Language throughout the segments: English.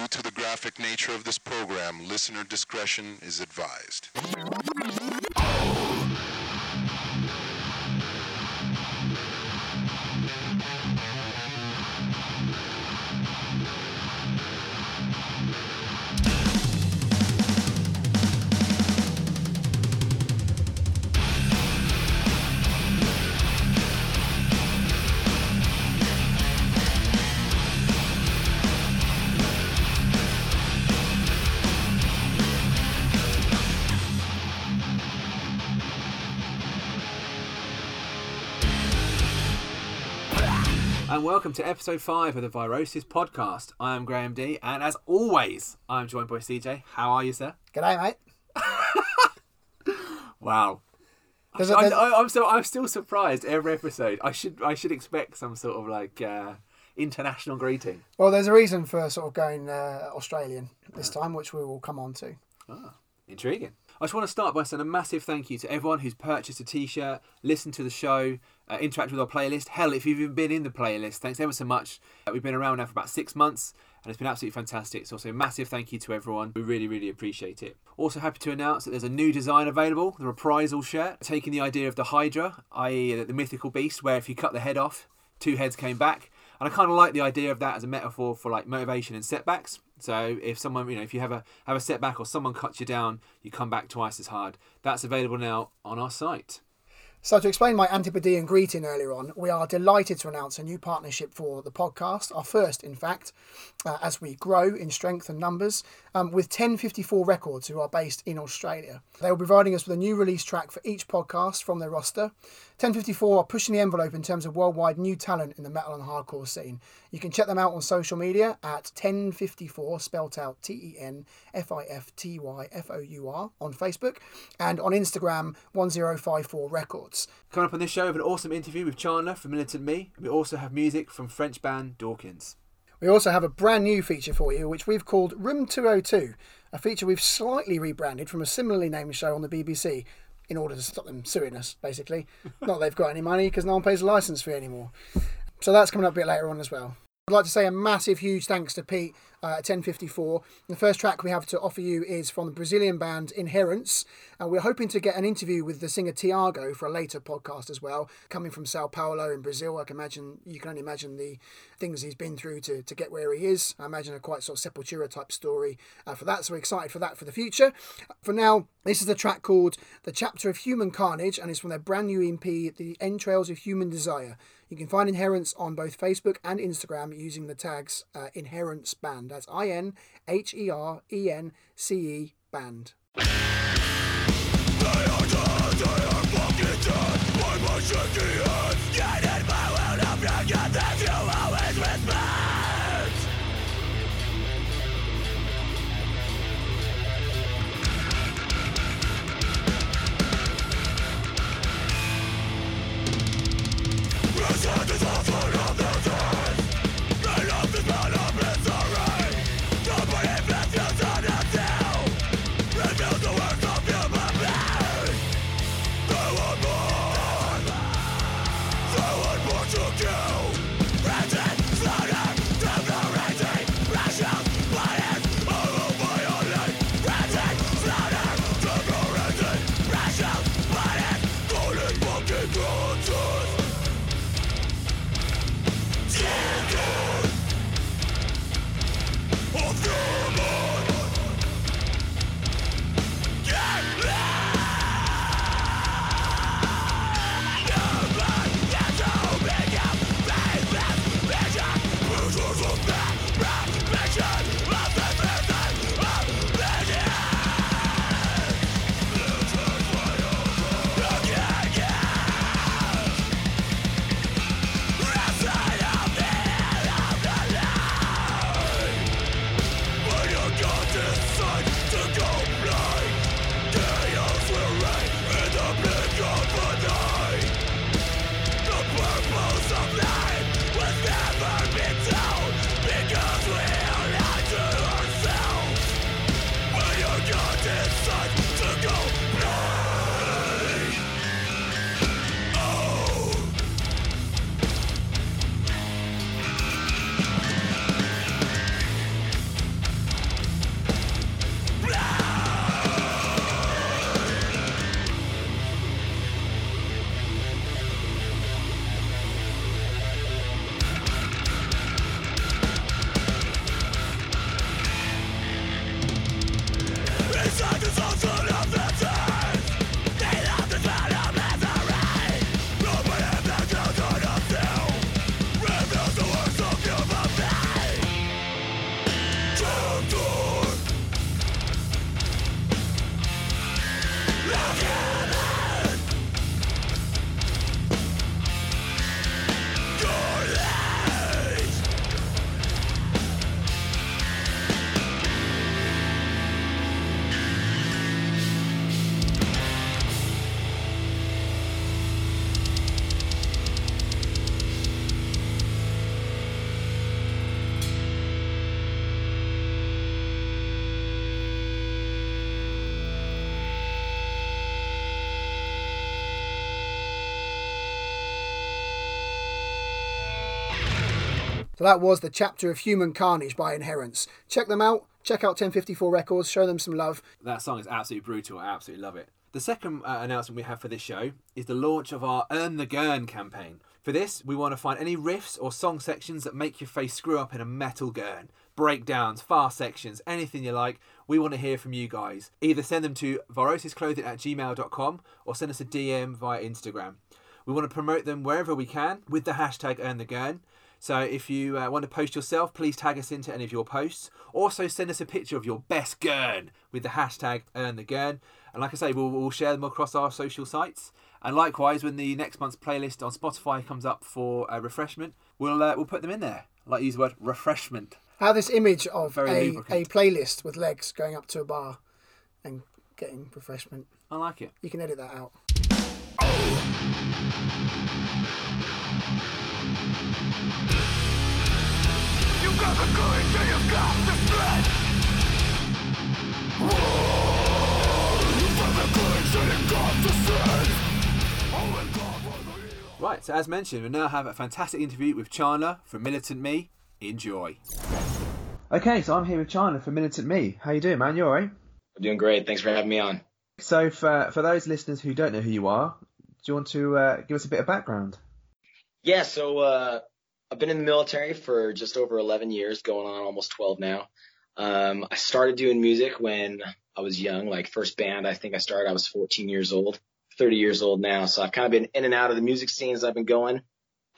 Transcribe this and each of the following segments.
Due to the graphic nature of this program, listener discretion is advised. And welcome to episode 5 of the Virosis podcast. I am Graham D, and as always, I'm joined by CJ. How are you, sir? G'day, mate. Wow. There's a- there's- I, I'm so I'm still surprised every episode. I should I should expect some sort of like uh, international greeting. Well, there's a reason for sort of going uh, Australian this time, which we will come on to. Ah, intriguing. I just want to start by saying a massive thank you to everyone who's purchased a t-shirt, listened to the show, uh, interacted with our playlist. Hell, if you've even been in the playlist, thanks ever so much. Uh, we've been around now for about six months, and it's been absolutely fantastic. So, also a massive thank you to everyone. We really, really appreciate it. Also happy to announce that there's a new design available, the reprisal shirt, taking the idea of the Hydra, i.e. the mythical beast, where if you cut the head off, two heads came back. And I kind of like the idea of that as a metaphor for like motivation and setbacks. So if someone, you know, if you have a have a setback or someone cuts you down, you come back twice as hard. That's available now on our site. So, to explain my Antipodean greeting earlier on, we are delighted to announce a new partnership for the podcast, our first, in fact, uh, as we grow in strength and numbers, um, with 1054 Records, who are based in Australia. They will be providing us with a new release track for each podcast from their roster. 1054 are pushing the envelope in terms of worldwide new talent in the metal and hardcore scene. You can check them out on social media at 1054, spelt out T E N F I F T Y F O U R, on Facebook, and on Instagram 1054 Records. Coming up on this show, we have an awesome interview with Chandler from Militant Me. We also have music from French band Dawkins. We also have a brand new feature for you, which we've called Room 202, a feature we've slightly rebranded from a similarly named show on the BBC in order to stop them suing us, basically. Not they've got any money because no one pays a licence fee anymore. So that's coming up a bit later on as well. I'd like to say a massive, huge thanks to Pete uh, at 1054. The first track we have to offer you is from the Brazilian band Inherence, and we're hoping to get an interview with the singer Tiago for a later podcast as well. Coming from Sao Paulo in Brazil, I can imagine you can only imagine the things he's been through to, to get where he is. I imagine a quite sort of Sepultura type story uh, for that. So we're excited for that for the future. For now, this is a track called "The Chapter of Human Carnage," and it's from their brand new EP, "The Entrails of Human Desire." You can find Inherence on both Facebook and Instagram using the tags uh, Band. That's I N H E R E N C E Band. They are dead, they are fucking dead. Why? That was the chapter of Human Carnage by Inherence. Check them out. Check out 1054 Records. Show them some love. That song is absolutely brutal. I absolutely love it. The second uh, announcement we have for this show is the launch of our Earn the Gurn campaign. For this, we want to find any riffs or song sections that make your face screw up in a metal gurn. Breakdowns, fast sections, anything you like. We want to hear from you guys. Either send them to vorosisclothing at gmail.com or send us a DM via Instagram. We want to promote them wherever we can with the hashtag Earn the Gurn. So if you uh, want to post yourself, please tag us into any of your posts. Also, send us a picture of your best gurn with the hashtag Earn the Gurn. And like I say, we'll, we'll share them across our social sites. And likewise, when the next month's playlist on Spotify comes up for a refreshment, we'll uh, we'll put them in there. I like to use the word refreshment. How this image of Very a, a playlist with legs going up to a bar and getting refreshment. I like it. You can edit that out. Right, so as mentioned, we now have a fantastic interview with Chandler from Militant Me. Enjoy. Okay, so I'm here with Chandler from Militant Me. How you doing, man? You alright? I'm doing great. Thanks for having me on. So for for those listeners who don't know who you are, do you want to uh, give us a bit of background? Yeah, so uh, I've been in the military for just over 11 years, going on almost 12 now. Um, I started doing music when I was young, like first band. I think I started. I was 14 years old, 30 years old now. So I've kind of been in and out of the music scene as I've been going.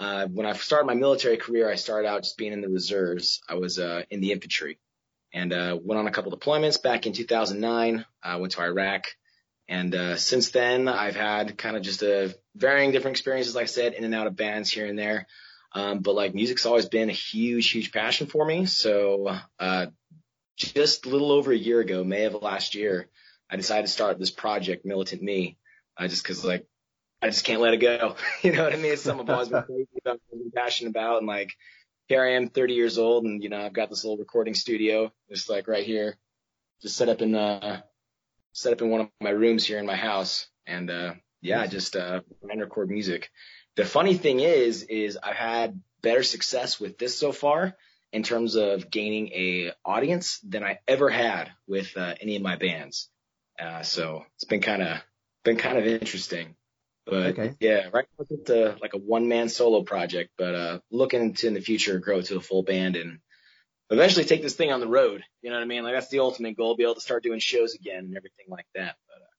Uh, when I started my military career, I started out just being in the reserves. I was uh, in the infantry and uh, went on a couple deployments back in 2009. I went to Iraq. And uh, since then, I've had kind of just a varying different experiences, like I said, in and out of bands here and there. Um, but like music's always been a huge, huge passion for me. So uh, just a little over a year ago, May of last year, I decided to start this project, Militant Me, uh, just because like I just can't let it go. you know what I mean? It's something I've always been crazy about, been passionate about, and like here I am, 30 years old, and you know I've got this little recording studio, just like right here, just set up in uh set up in one of my rooms here in my house, and uh yeah, I just uh and record music. The funny thing is, is I've had better success with this so far in terms of gaining a audience than I ever had with uh, any of my bands. Uh, so it's been kind of been kind of interesting. But Okay. yeah, right now it's uh, like a one man solo project, but uh, looking to in the future grow to a full band and eventually take this thing on the road. You know what I mean? Like that's the ultimate goal, be able to start doing shows again and everything like that. But uh,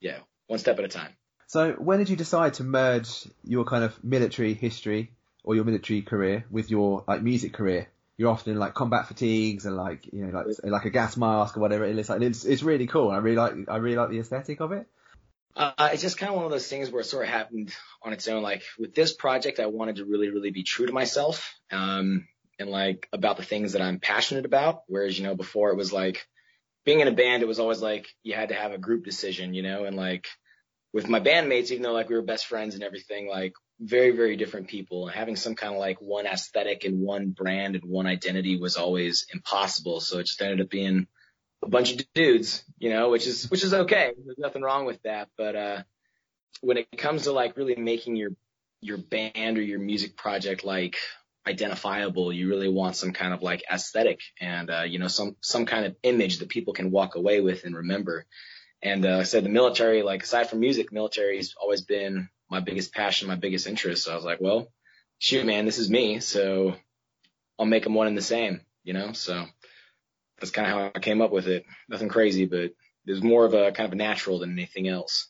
yeah, one step at a time. So when did you decide to merge your kind of military history or your military career with your like music career? You're often in like combat fatigues and like you know like like a gas mask or whatever it is. Like it's it's really cool. I really like I really like the aesthetic of it. Uh, it's just kind of one of those things where it sort of happened on its own. Like with this project, I wanted to really, really be true to myself, um, and like about the things that I'm passionate about. Whereas, you know, before it was like being in a band, it was always like you had to have a group decision, you know, and like with my bandmates, even though like we were best friends and everything, like very, very different people and having some kind of like one aesthetic and one brand and one identity was always impossible. So it just ended up being a bunch of dudes, you know, which is which is okay. There's nothing wrong with that. But uh when it comes to like really making your your band or your music project like identifiable, you really want some kind of like aesthetic and uh, you know, some some kind of image that people can walk away with and remember. And uh, I said the military, like aside from music, military has always been my biggest passion, my biggest interest. So I was like, well, shoot, man, this is me, so I'll make them one and the same, you know. So that's kind of how I came up with it. Nothing crazy, but it was more of a kind of a natural than anything else.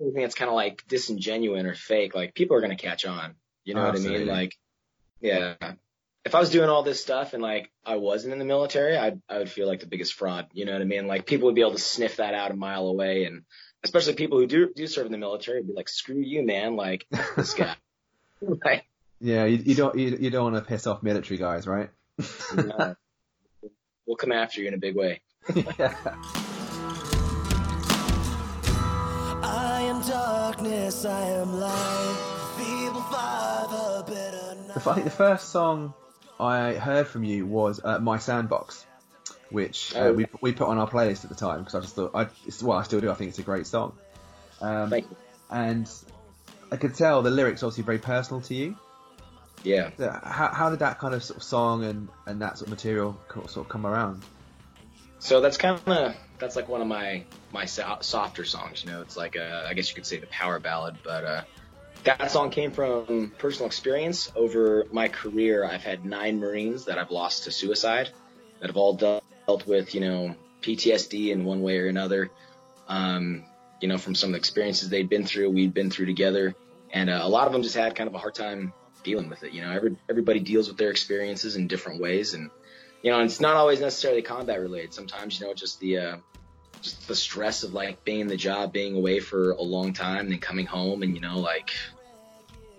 Anything that's kind of like disingenuine or fake, like people are gonna catch on. You know what I mean? Like, yeah, if I was doing all this stuff and like I wasn't in the military, I I would feel like the biggest fraud. You know what I mean? Like people would be able to sniff that out a mile away, and especially people who do do serve in the military would be like, "Screw you, man! Like this guy." like, Yeah, you, you don't you, you don't want to piss off military guys, right? no. we'll come after you in a big way. yeah. I am darkness, I am light. Feeble father, The, I the first song I heard from you was uh, "My Sandbox," which uh, Oh. we we put on our playlist at the time because I just thought I it's, well I still do I think it's a great song, um, Thank you. and I could tell the lyrics obviously very personal to you. Yeah. How, how did that kind of sort of song and, and that sort of material sort of come around? So that's kind of that's like one of my my so- softer songs. You know, it's like a, I guess you could say the power ballad, but uh, that song came from personal experience. Over my career, I've had nine Marines that I've lost to suicide, that have all dealt with you know PTSD in one way or another. Um, you know, from some of the experiences they'd been through, we'd been through together, and uh, a lot of them just had kind of a hard time dealing with it. You know, every everybody deals with their experiences in different ways, and you know, it's not always necessarily combat related. Sometimes, you know, just the uh, just the stress of like being in the job, being away for a long time, then coming home, and you know, like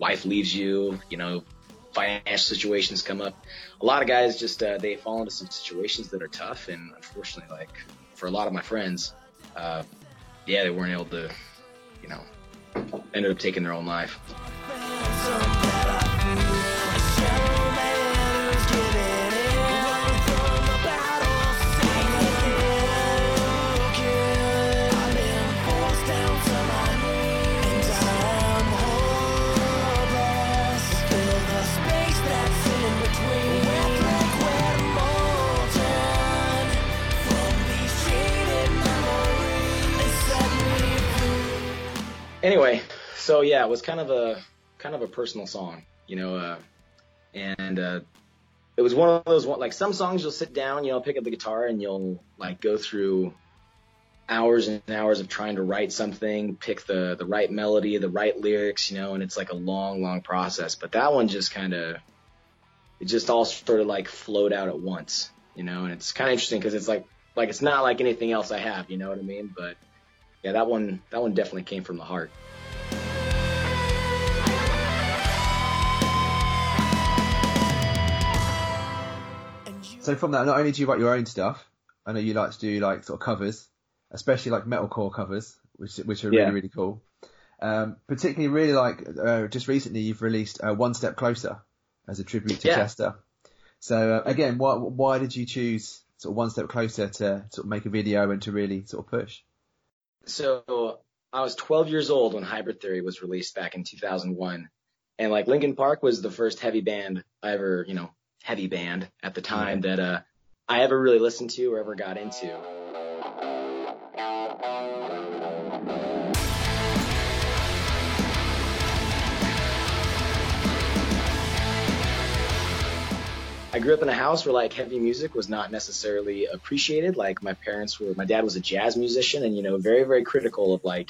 wife leaves you, you know, financial situations come up. A lot of guys just uh, they fall into some situations that are tough, and unfortunately, like for a lot of my friends, uh, yeah, they weren't able to, you know, ended up taking their own life. Anyway, so yeah, it was kind of a kind of a personal song, you know, uh, and uh, it was one of those like some songs you'll sit down, you know, pick up the guitar and you'll like go through hours and hours of trying to write something, pick the the right melody, the right lyrics, you know, and it's like a long, long process. But that one just kind of it just all sort of like flowed out at once, you know, and it's kind of interesting because it's like like it's not like anything else I have, you know what I mean? But yeah, that one that one definitely came from the heart. So from that, not only do you write your own stuff, I know you like to do like sort of covers, especially like metalcore covers, which which are Yeah. really really cool. Um, particularly really like uh, just recently you've released uh, One Step Closer as a tribute to Yeah. Chester. So uh, again, why why did you choose sort of One Step Closer to sort of make a video and to really sort of push? So I was 12 years old when Hybrid Theory was released back in 2001, and like Linkin Park was the first heavy band I ever, you know, heavy band at the time that uh I ever really listened to or ever got into. I grew up in a house where like heavy music was not necessarily appreciated. Like my parents were, my dad was a jazz musician and, you know, very, very critical of like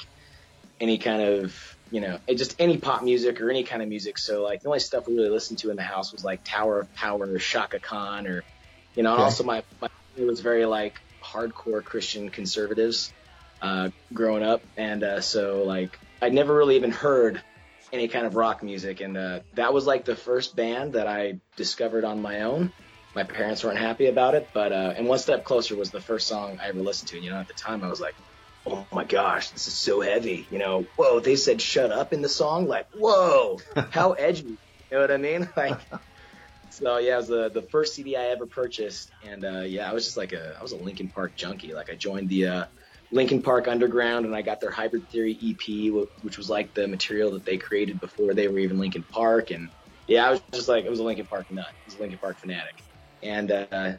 any kind of, you know, just any pop music or any kind of music. So like the only stuff we really listened to in the house was like Tower of Power or Chaka Khan or, you know, and Okay. also my, my family was very like hardcore Christian conservatives, uh, growing up. And, uh, so like I'd never really even heard any kind of rock music. And uh, that was like the first band that I discovered on my own. My parents weren't happy about it, but uh, and One Step Closer was the first song I ever listened to. And you know, at the time I was like, oh my gosh, this is so heavy. You know, whoa, they said shut up in the song. Like, whoa, how edgy. You know what I mean? Like, so yeah, it was the the first CD I ever purchased, and uh, yeah, I was just like a I was a Linkin Park junkie. Like I joined the uh, Linkin Park Underground, and I got their Hybrid Theory EP, which was like the material that they created before they were even Linkin Park. And yeah, I was just like, it was a Linkin Park nut. It was a Linkin Park fanatic. And uh,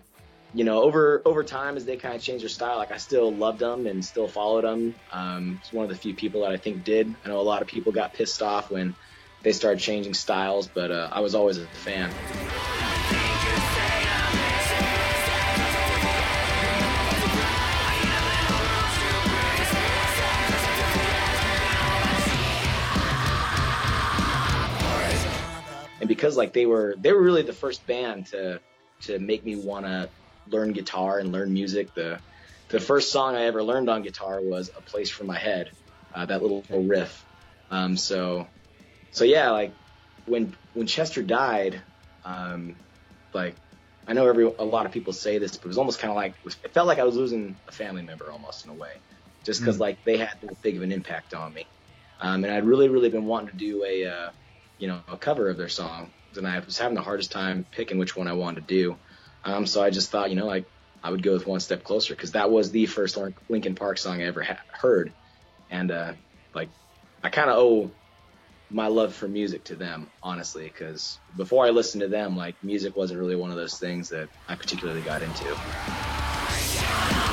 you know, over over time, as they kind of changed their style, like I still loved them and still followed them. Um, it's one of the few people that I think did. I know a lot of people got pissed off when they started changing styles, but uh, I was always a fan. Because like they were they were really the first band to to make me want to learn guitar and learn music. The the first song I ever learned on guitar was "A Place for My Head," uh, that little little riff. Um, so so yeah, like when when Chester died, um, like I know every a lot of people say this, but it was almost kind of like it felt like I was losing a family member almost in a way, just because Mm. like they had that big of an impact on me, um, and I'd really really been wanting to do a uh, you know a cover of their song, and I was having the hardest time picking which one I wanted to do, um, so I just thought you know like I would go with one step closer because that was the first Lin- Linkin Park song I ever ha- heard, and uh, like I kind of owe my love for music to them, honestly, because before I listened to them, like music wasn't really one of those things that I particularly got into.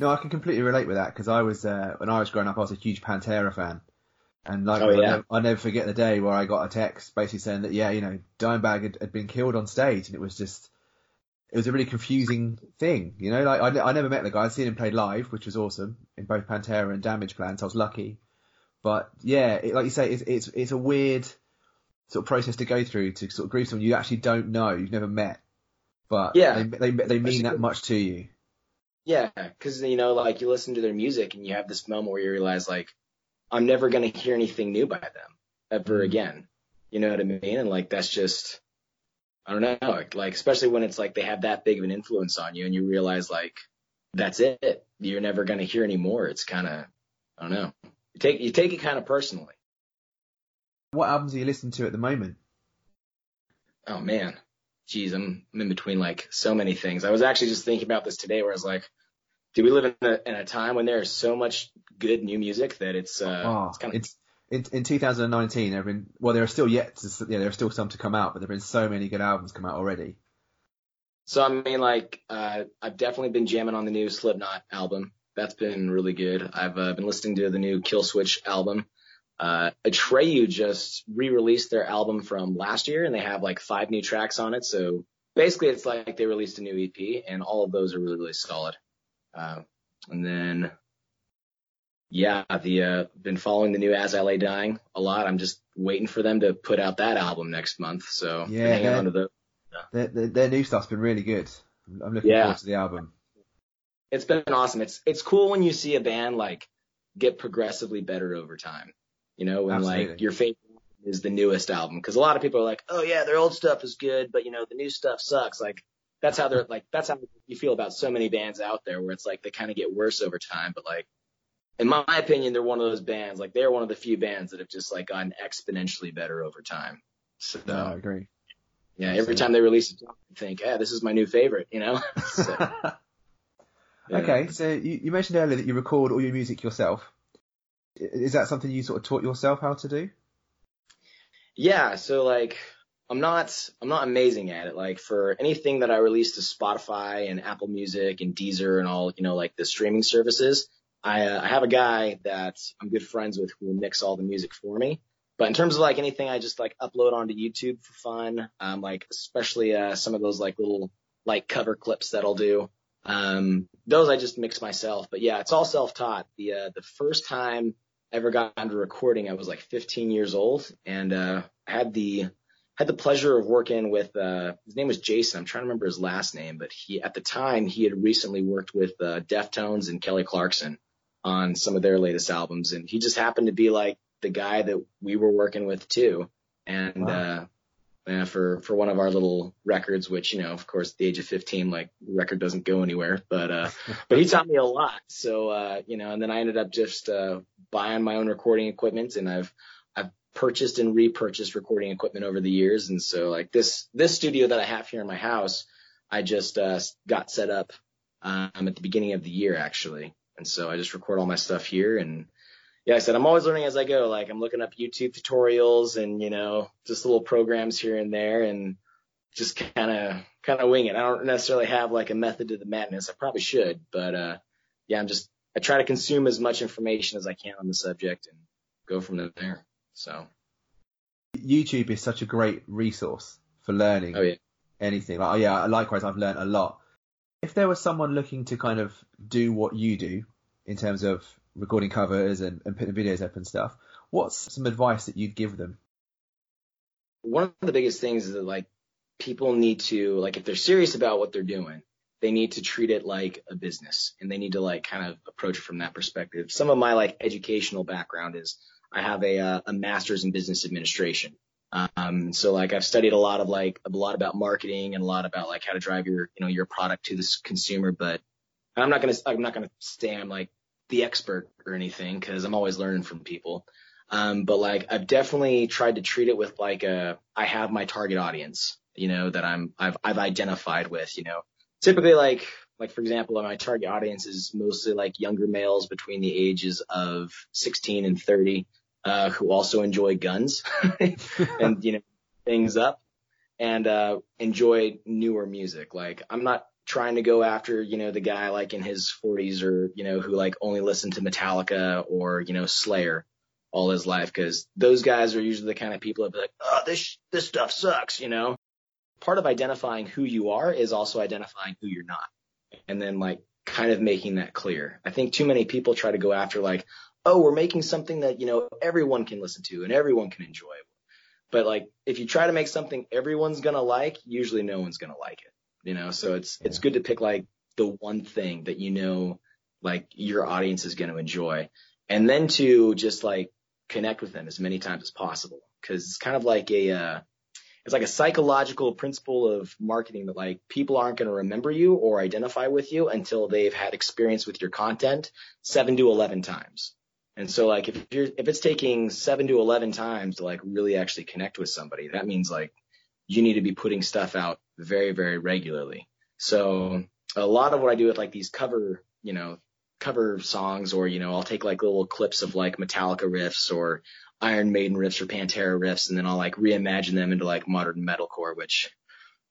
No, I can completely relate with that because I was uh, when I was growing up, I was a huge Pantera fan, and like Oh, I, yeah. never, I never forget the day where I got a text basically saying that yeah, you know, Dimebag had, had been killed on stage, and it was just it was a really confusing thing, you know. Like I, I never met the guy, I'd seen him play live, which was awesome in both Pantera and Damageplan, so I was lucky. But yeah, it, like you say, it's it's it's a weird sort of process to go through to sort of grieve someone you actually don't know, you've never met, but Yeah. they they, they mean that much to you. Yeah, because you know, like you listen to their music and you have this moment where you realize, like, I'm never gonna hear anything new by them ever Mhm. again. You know what I mean? And like that's just, I don't know, like, like especially when it's like they have that big of an influence on you and you realize like that's it. You're never gonna hear any more. It's kind of, I don't know. You take you take it kind of personally. What albums are you listening to at the moment? Oh man. Jeez, I'm, I'm in between like so many things. I was actually just thinking about this today where I was like, do we live in a, in a time when there is so much good new music that it's, uh, Oh, it's kind of, in, in 2019. There have been well, there are still yet to, yeah, there are still some to come out, but there have been so many good albums come out already. so I mean like, uh, I've definitely been jamming on the new Slipknot album. That's been really good. I've uh, been listening to the new Killswitch album. Uh, Atreyu just re-released their album from last year and they have like five new tracks on it. So basically it's like they released a new EP and all of those are really, really solid. Uh, and then, yeah, the, uh, been following the new As I Lay Dying a lot. I'm just waiting for them to put out that album next month. So Yeah, they're- on to the, Their, their, their new stuff's been really good. I'm looking Yeah. forward to the album. it's been awesome. It's, it's cool when you see a band like get progressively better over time. You know, when like your favorite is the newest album. Cause a lot of people are like, oh yeah, their old stuff is good, but you know, the new stuff sucks. Like that's how they're like, that's how you feel about so many bands out there where it's like they kind of get worse over time. But like, in my opinion, they're one of those bands, like they're one of the few bands that have just like gotten exponentially better over time. So No, I agree. yeah, every time they release a song, I think, yeah, this is my new favorite, you know? So, yeah. Okay, so you, you mentioned earlier that you record all your music yourself. Is that something you sort of taught yourself how to do? Yeah, so like I'm not I'm not amazing at it. Like for anything that I release to Spotify and Apple Music and Deezer and all, you know, like the streaming services, I uh, I have a guy that I'm good friends with who will mix all the music for me. But in terms of like anything I just like upload onto YouTube for fun, um like especially uh some of those like little like cover clips that I'll do. Um those I just mix myself. But yeah, it's all self-taught. The uh the first time I ever got into recording, I was like 15 years old and uh I had the had the pleasure of working with uh his name was Jason. I'm trying to remember his last name, but he at the time he had recently worked with uh Deftones and Kelly Clarkson on some of their latest albums and he just happened to be like the guy that we were working with too. And Wow. uh uh, for for one of our little records, which you know, of course, at the age of 15, like record doesn't go anywhere, but uh, but he taught me a lot. So uh, you know, and then I ended up just uh, buying my own recording equipment, and I've I've purchased and repurchased recording equipment over the years, and so like this this studio that I have here in my house, I just uh, got set up um, at the beginning of the year actually, and so I just record all my stuff here and yeah, I said I'm always learning as I go. Like I'm looking up YouTube tutorials and you know just little programs here and there, and just kind of kind of wing it. I don't necessarily have like a method to the madness. I probably should, but uh, yeah, I'm just I try to consume as much information as I can on the subject and go from there. So YouTube is such a great resource for learning. oh yeah, anything. Like, oh, yeah, likewise, I've learned a lot. If there was someone looking to kind of do what you do in terms of recording covers and, and putting videos up and stuff, what's some advice that you'd give them? One of the biggest things is that like people need to like if they're serious about what they're doing, they need to treat it like a business and they need to like kind of approach it from that perspective. Some of my like educational background is I have a, uh, a master's in business administration. Um, so like I've studied a lot of like a lot about marketing and a lot about like how to drive your, you know, your product to this consumer, but I'm not going to, I'm not going to say I'm like the expert or anything because I'm always learning from people. Um, but like I've definitely tried to treat it with like a, I have my target audience, you know, that I'm, I've, I've identified with, you know, typically like like for example my target audience is mostly like younger males between the ages of 16 and 30 uh, who also enjoy guns and you know things up and uh, enjoy newer music like i'm not trying to go after you know the guy like in his 40s or you know who like only listened to metallica or you know slayer all his life because those guys are usually the kind of people that be like oh this this stuff sucks you know part of identifying who you are is also identifying who you're not. And then like kind of making that clear. I think too many people try to go after like, oh, we're making something that, you know, everyone can listen to and everyone can enjoy. But like if you try to make something everyone's going to like, usually no one's going to like it. You know, so it's it's good to pick like the one thing that you know like your audience is going to enjoy and then to just like connect with them as many times as possible cuz it's kind of like a uh it's like a psychological principle of marketing that like people aren't going to remember you or identify with you until they've had experience with your content seven to 11 times. And so like if you're, if it's taking seven to 11 times to like really actually connect with somebody, that means like you need to be putting stuff out very, very regularly. So a lot of what I do with like these cover, you know, cover songs or, you know, I'll take like little clips of like Metallica riffs or Iron Maiden riffs or Pantera riffs, and then I'll like reimagine them into like modern metalcore, which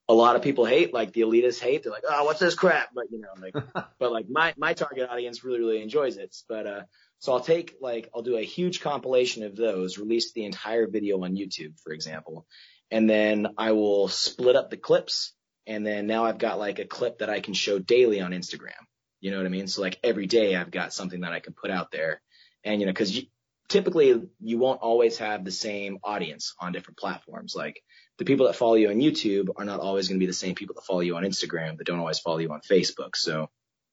a lot of people hate, like the elitists hate. They're like, oh, what's this crap? But you know, like, but like my my target audience really really enjoys it. But uh, so I'll take like I'll do a huge compilation of those, release the entire video on YouTube, for example, and then I will split up the clips, and then now I've got like a clip that I can show daily on Instagram. You know what I mean? So like every day I've got something that I can put out there, and you know, because typically you won't always have the same audience on different platforms. Like the people that follow you on YouTube are not always going to be the same people that follow you on Instagram that don't always follow you on Facebook. So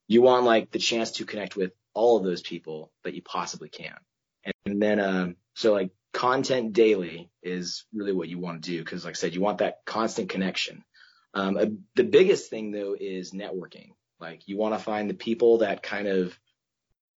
you want like the chance to connect with all of those people that you possibly can. And then, um, so like content daily is really what you want to do. Cause like I said, you want that constant connection. Um, a, the biggest thing though is networking. Like you want to find the people that kind of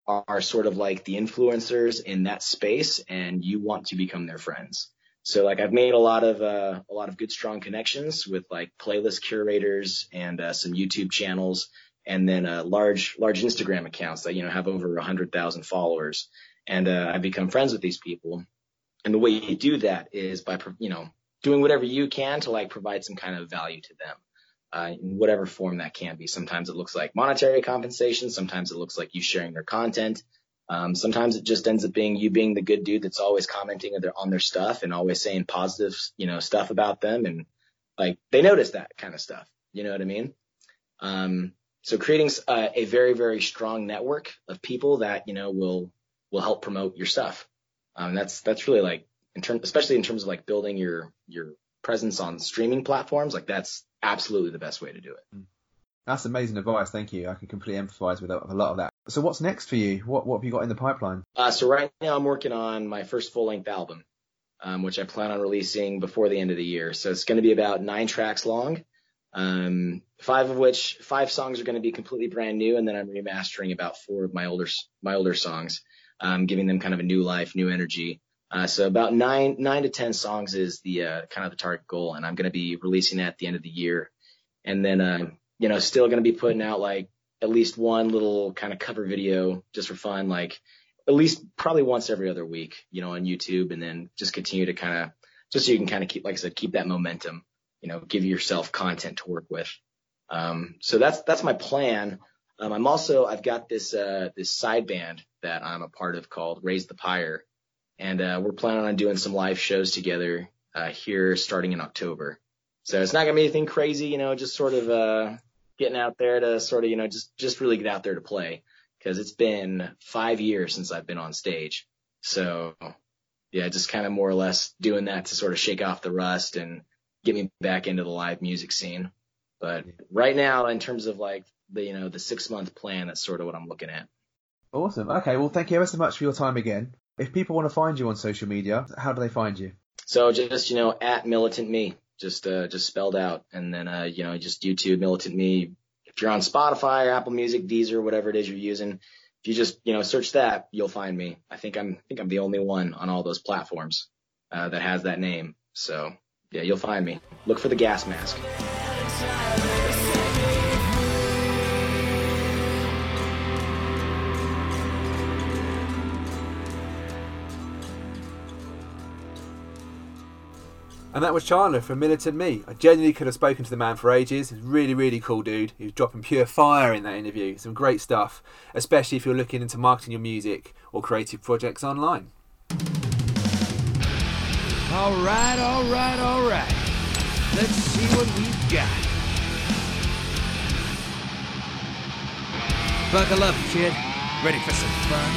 are sort of like the influencers in that space and you want to become their friends. So like I've made a lot of uh, a lot of good strong connections with like playlist curators and uh, some YouTube channels and then uh, large large Instagram accounts that you know have over a hundred thousand followers and uh, I've become friends with these people. And the way you do that is by you know doing whatever you can to like provide some kind of value to them uh, in whatever form that can be. Sometimes it looks like monetary compensation. Sometimes it looks like you sharing their content. Um, sometimes it just ends up being you being the good dude that's always commenting on their, on their stuff and always saying positive, you know, stuff about them. And like they notice that kind of stuff. You know what I mean? Um, so creating uh, a very, very strong network of people that, you know, will, will help promote your stuff. Um, that's, that's really like in terms, especially in terms of like building your, your presence on streaming platforms. Like that's, absolutely the best way to do it. Hmm. That's amazing advice. Thank you. I can completely empathize with a lot of that. So what's next for you? What what have you got in the pipeline? Uh, so right now I'm working on my first full length album, um, which I plan on releasing before the end of the year. So it's going to be about nine tracks long. Um, five of which five songs are going to be completely brand new, and then I'm remastering about four of my older my older songs, um, giving them kind of a new life, new energy. Uh, so about nine, nine to 10 songs is the, uh, kind of the target goal. And I'm going to be releasing that at the end of the year. And then, uh, you know, still going to be putting out like at least one little kind of cover video just for fun, like at least probably once every other week, you know, on YouTube and then just continue to kind of, just so you can kind of keep, like I said, keep that momentum, you know, give yourself content to work with. Um, so that's, that's my plan. Um, I'm also, I've got this, uh, this side band that I'm a part of called Raise the Pyre and uh, we're planning on doing some live shows together uh, here starting in October. So it's not gonna be anything crazy, you know, just sort of uh, getting out there to sort of, you know, just just really get out there to play because it's been five years since I've been on stage. So yeah, just kind of more or less doing that to sort of shake off the rust and get me back into the live music scene. But right now, in terms of like the you know the six month plan, that's sort of what I'm looking at. Awesome. Okay, well, thank you ever so much for your time again. If people want to find you on social media, how do they find you? So just you know at militant me, just uh, just spelled out, and then uh, you know just YouTube militant me. If you're on Spotify or Apple Music, Deezer, whatever it is you're using, if you just you know search that, you'll find me. I think I'm I think I'm the only one on all those platforms uh, that has that name. So yeah, you'll find me. Look for the gas mask. And that was Chandler from Militant Me. I genuinely could have spoken to the man for ages. He's really, really cool dude. He was dropping pure fire in that interview. Some great stuff, especially if you're looking into marketing your music or creative projects online. All right, all right, all right. Let's see what we've got. Buckle up, kid. Ready for some fun?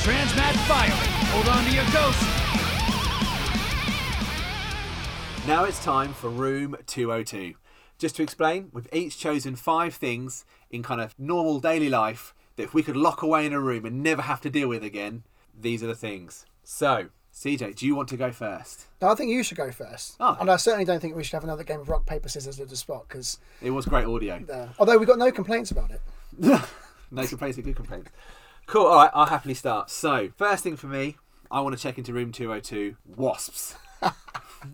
Transmat firing. Hold on to your ghost. Now it's time for room 202. Just to explain, we've each chosen five things in kind of normal daily life that if we could lock away in a room and never have to deal with again, these are the things. So, CJ, do you want to go first? No, I think you should go first. Oh. And I certainly don't think we should have another game of rock, paper, scissors at the spot because, It was great audio. uh, although we got no complaints about it. No complaints good complaints. Cool, alright, I'll happily start. So, first thing for me, I want to check into room 202 wasps.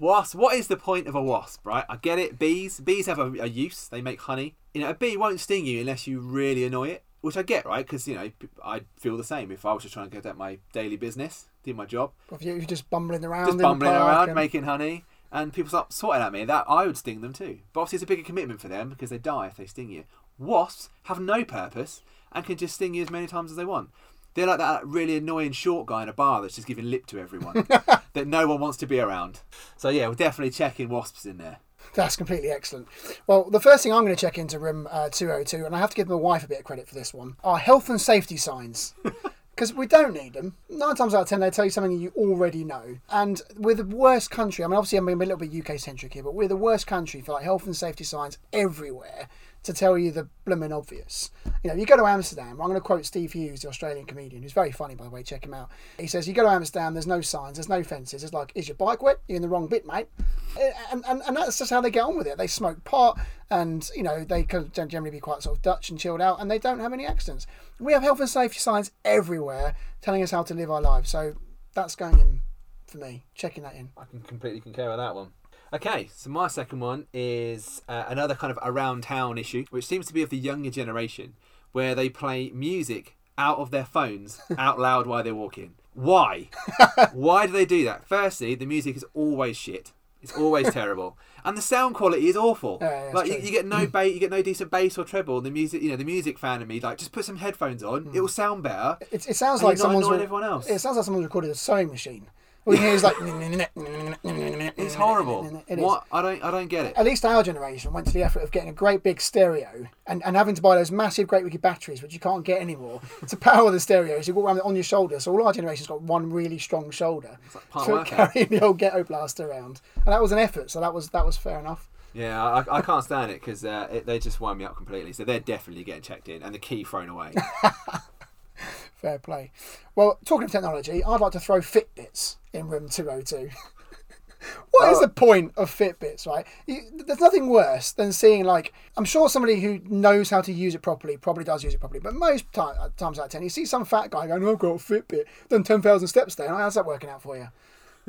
wasp, what is the point of a wasp, right? I get it, bees. Bees have a, a use, they make honey. You know, a bee won't sting you unless you really annoy it, which I get, right? Because, you know, I'd feel the same if I was just trying to get at my daily business, do my job. If you- you're just bumbling around, just bumbling around, and- making honey, and people start swatting at me. That I would sting them too. But obviously, it's a bigger commitment for them because they die if they sting you. Wasps have no purpose and can just sting you as many times as they want. They're like that really annoying short guy in a bar that's just giving lip to everyone that no one wants to be around. So yeah, we're definitely checking wasps in there. That's completely excellent. Well, the first thing I'm going to check into room uh, 202, and I have to give my wife a bit of credit for this one, are health and safety signs. Because we don't need them. Nine times out of ten, they tell you something you already know. And we're the worst country. I mean, obviously, I'm being a little bit UK centric here, but we're the worst country for like health and safety signs everywhere to tell you the blooming obvious. You know, you go to Amsterdam. I'm going to quote Steve Hughes, the Australian comedian, who's very funny, by the way. Check him out. He says, "You go to Amsterdam. There's no signs. There's no fences. It's like, is your bike wet? You're in the wrong bit, mate." And, and, and that's just how they get on with it. They smoke pot, and you know they can generally be quite sort of Dutch and chilled out, and they don't have any accidents. We have health and safety signs everywhere telling us how to live our lives. So that's going in for me. Checking that in. I can completely concur with that one. Okay, so my second one is uh, another kind of around town issue, which seems to be of the younger generation, where they play music out of their phones out loud while they're walking. Why? Why do they do that? Firstly, the music is always shit. It's always terrible, and the sound quality is awful. Yeah, yeah, like you, you get no bass, you get no decent bass or treble. The music, you know, the music fan of me, like just put some headphones on. It will sound better. It, it sounds And like someone's. re- everyone else. It sounds like someone's recorded a sewing machine. All you hear is like. It's horrible. It. What? I don't, I don't get it. At least our generation went to the effort of getting a great big stereo and, and having to buy those massive, great big batteries, which you can't get anymore, to power the stereo. So you walk around on your shoulder. So all our generation's got one really strong shoulder like part for carrying the old ghetto blaster around. And that was an effort. So that was that was fair enough. Yeah, I, I can't stand it because uh, they just wind me up completely. So they're definitely getting checked in and the key thrown away. Fair play. Well, talking of technology, I'd like to throw Fitbits in room 202. What is uh, the point of Fitbits, right? You, there's nothing worse than seeing, like, I'm sure somebody who knows how to use it properly probably does use it properly, but most ti- uh, times out of 10, you see some fat guy going, oh, I've got a Fitbit, done 10,000 steps there. How's that working out for you?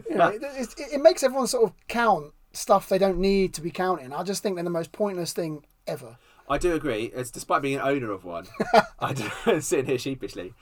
You know, it, it, it makes everyone sort of count stuff they don't need to be counting. I just think they're the most pointless thing ever. I do agree. It's despite being an owner of one, I do sitting here sheepishly.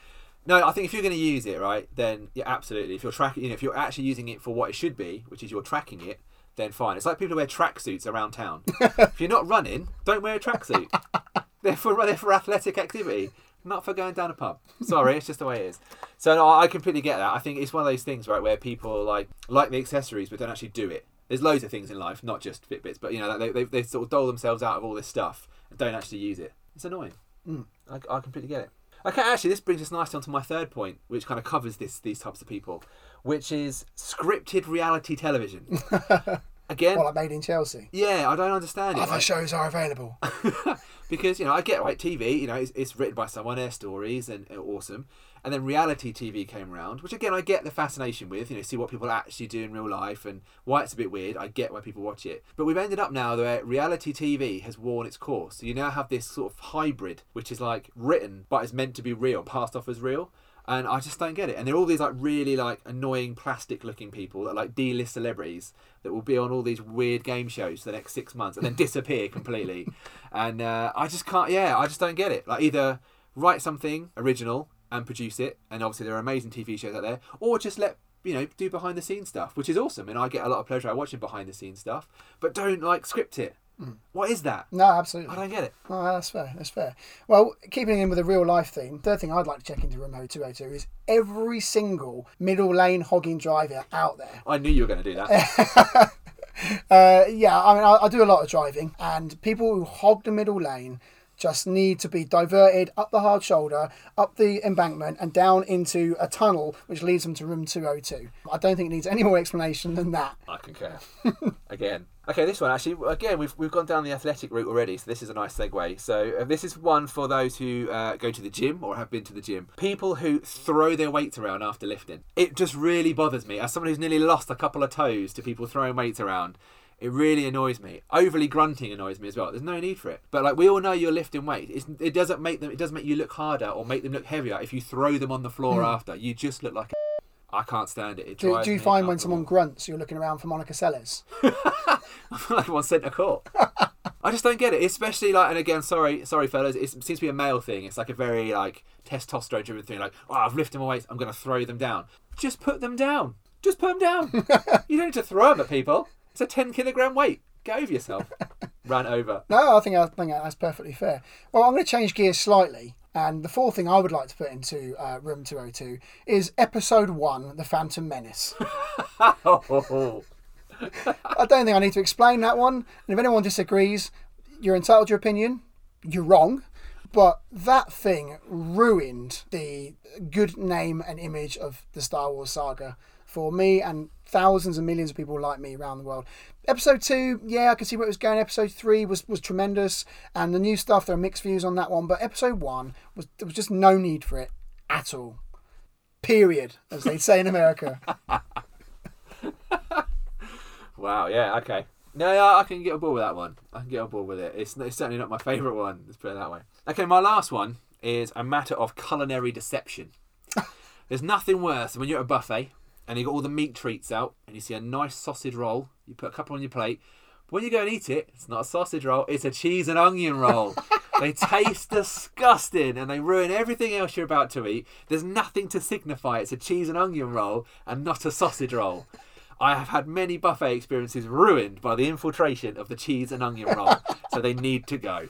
No, I think if you're going to use it, right, then yeah, absolutely. If you're tracking, you know, if you're actually using it for what it should be, which is you're tracking it, then fine. It's like people who wear tracksuits around town. if you're not running, don't wear a tracksuit. they're for they're for athletic activity. not for going down a pub. Sorry, it's just the way it is. So no, I completely get that. I think it's one of those things, right, where people like like the accessories but don't actually do it. There's loads of things in life, not just Fitbits, but you know they they, they sort of dole themselves out of all this stuff and don't actually use it. It's annoying. Hmm. I, I completely get it. Okay, actually, this brings us nicely onto my third point, which kind of covers this these types of people, which is scripted reality television. Again, Well, like made in Chelsea. yeah, I don't understand it. Other Like- shows are available. because you know I get like TV, you know, it's, it's written by someone, their stories and uh, awesome, and then reality TV came around, which again I get the fascination with, you know, see what people actually do in real life and why it's a bit weird. I get why people watch it, but we've ended up now where reality TV has worn its course. So you now have this sort of hybrid, which is like written but is meant to be real, passed off as real. And I just don't get it. And they're all these like really like annoying plastic looking people that are like D list celebrities that will be on all these weird game shows for the next six months and then disappear completely. And uh, I just can't, yeah, I just don't get it. Like either write something original and produce it, and obviously there are amazing TV shows out there, or just let you know do behind the scenes stuff, which is awesome, and I get a lot of pleasure out watching behind the scenes stuff. But don't like script it. What is that? No, absolutely. I don't get it. Oh, that's fair. That's fair. Well, keeping in with a real life theme, third thing I'd like to check into Room 202 is every single middle lane hogging driver out there. I knew you were going to do that. Uh, yeah, I mean, I, I do a lot of driving, and people who hog the middle lane just need to be diverted up the hard shoulder, up the embankment, and down into a tunnel which leads them to room 202. I don't think it needs any more explanation than that. I concur. again. Okay, this one actually. Again, we've we've gone down the athletic route already, so this is a nice segue. So uh, this is one for those who uh, go to the gym or have been to the gym. People who throw their weights around after lifting. It just really bothers me. As someone who's nearly lost a couple of toes to people throwing weights around. It really annoys me. Overly grunting annoys me as well. There's no need for it. But like we all know, you're lifting weight. It's, it doesn't make them. It doesn't make you look harder or make them look heavier if you throw them on the floor hmm. after. You just look like. A I can't stand it. It Do, do you find when someone grunts, you're looking around for Monica Seles? I feel like I'm on centre court. I just don't get it, especially like, and again, sorry, sorry, fellas, it seems to be a male thing. It's like a very like testosterone-driven thing. Like, oh, I've lifted my weights, I'm going to throw them down. Just put them down. Just put them down. you don't need to throw them at people. It's a 10 kilogram weight. Get over yourself. Ran over. No, I think I think that's perfectly fair. Well, I'm going to change gears slightly, and the fourth thing I would like to put into uh, Room 202 is Episode One: The Phantom Menace. Oh, I don't think I need to explain that one. And if anyone disagrees, you're entitled to your opinion. You're wrong. But that thing ruined the good name and image of the Star Wars saga for me and thousands and millions of people like me around the world. Episode two, yeah, I can see where it was going. Episode three was, was tremendous, and the new stuff there are mixed views on that one. But episode one was there was just no need for it at all. Period, as they say in America. wow. Yeah. Okay. No, yeah, I can get on board with that one. I can get on board with it. It's, it's certainly not my favourite one. Let's put it that way. Okay, my last one is a matter of culinary deception. There's nothing worse than when you're at a buffet and you got all the meat treats out and you see a nice sausage roll. You put a couple on your plate. But when you go and eat it, it's not a sausage roll. It's a cheese and onion roll. they taste disgusting and they ruin everything else you're about to eat. There's nothing to signify it's a cheese and onion roll and not a sausage roll. I have had many buffet experiences ruined by the infiltration of the cheese and onion roll, so they need to go.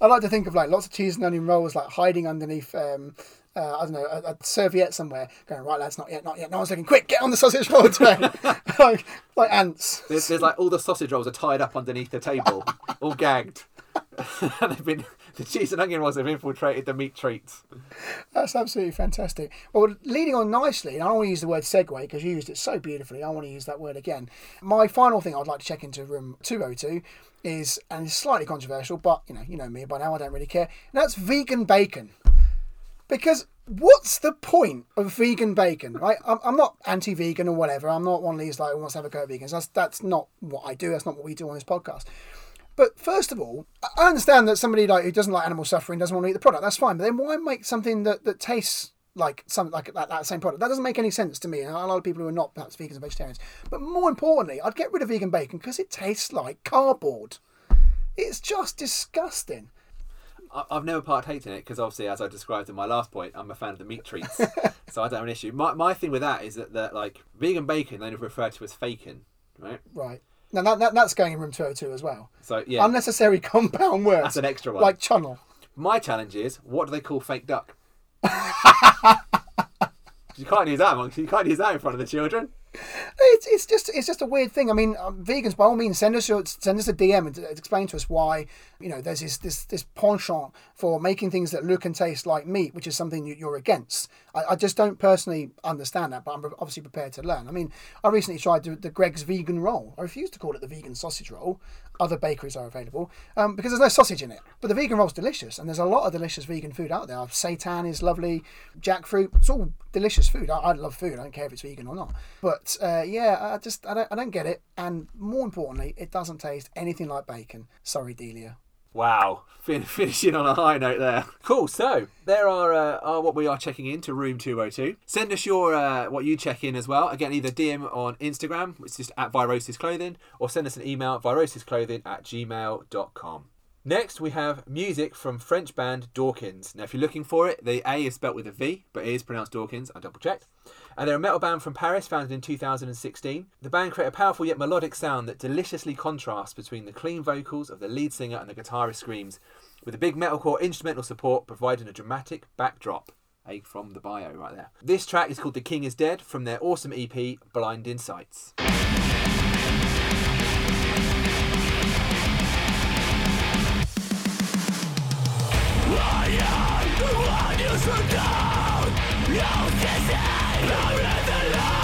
I like to think of like lots of cheese and onion rolls like hiding underneath um, uh, I don't know a, a serviette somewhere, going right lads, not yet, not yet. No one's looking. Quick, get on the sausage roll tray, like like ants. There's, there's like all the sausage rolls are tied up underneath the table, all gagged. and they've been the cheese and onion rolls have infiltrated the meat treats. That's absolutely fantastic. Well, leading on nicely, and I don't want to use the word segue because you used it so beautifully. I want to use that word again. My final thing I'd like to check into room 202 is, and it's slightly controversial, but you know, you know me by now, I don't really care. And that's vegan bacon. Because what's the point of vegan bacon, right? I'm, I'm not anti-vegan or whatever. I'm not one of these like wants to have a go at vegans. That's that's not what I do. That's not what we do on this podcast. But first of all, I understand that somebody like who doesn't like animal suffering doesn't want to eat the product. That's fine. But then why make something that, that tastes like something like that, that same product? That doesn't make any sense to me. And a lot of people who are not perhaps vegans and vegetarians. But more importantly, I'd get rid of vegan bacon because it tastes like cardboard. It's just disgusting. I- I've never partaked in it because obviously, as I described in my last point, I'm a fan of the meat treats, so I don't have an issue. My, my thing with that is that, that like vegan bacon they refer to as fakin, right? Right. Now that, that that's going in room 202 as well. So yeah, Unnecessary compound words. that's an extra one. Like channel. My challenge is, what do they call fake duck? you can't use that. You can't use that in front of the children. It's, it's just it's just a weird thing. I mean, um, vegans by all means send us your, send us a DM and uh, explain to us why you know there's this this this penchant for making things that look and taste like meat, which is something you- you're against. I, I just don't personally understand that, but I'm obviously prepared to learn. I mean, I recently tried the, the Greggs vegan roll. I refuse to call it the vegan sausage roll. Other bakeries are available um, because there's no sausage in it. But the vegan roll's delicious, and there's a lot of delicious vegan food out there. Seitan is lovely, jackfruit. It's all delicious food. I, I love food. I don't care if it's vegan or not. But uh, yeah, I just I don't, I don't get it. And more importantly, it doesn't taste anything like bacon. Sorry, Delia. Wow, fin- finishing on a high note there. Cool. So there are, uh, are what we are checking in to room two hundred two. Send us your uh, what you check in as well. Again, either DM on Instagram, which is just at Virosis Clothing, or send us an email virosisclothing at gmail.com. Next, we have music from French band Dawkins. Now, if you're looking for it, the A is spelt with a V, but it is pronounced Dawkins. I double checked. And they're a metal band from Paris, founded in 2016. The band create a powerful yet melodic sound that deliciously contrasts between the clean vocals of the lead singer and the guitarist screams, with a big metalcore instrumental support providing a dramatic backdrop. A from the bio right there. This track is called The King is Dead from their awesome EP Blind Insights. I in the night, open night,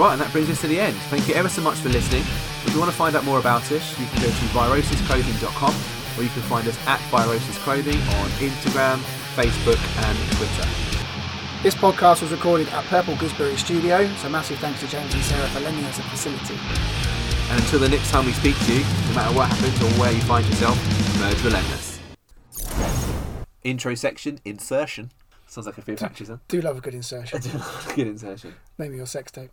Right, and that brings us to the end. Thank you ever so much for listening. If you want to find out more about us, you can go to virosisclothing.com or you can find us at Virosis Clothing on Instagram, Facebook, and Twitter. This podcast was recorded at Purple Gooseberry Studio, so massive thanks to James and Sarah for lending us a facility. And until the next time we speak to you, no matter what happens or where you find yourself, merge relentless. Intro section, insertion. Sounds like a few patches, huh? Do love a good insertion. I do love a Good insertion. Maybe your sex tape.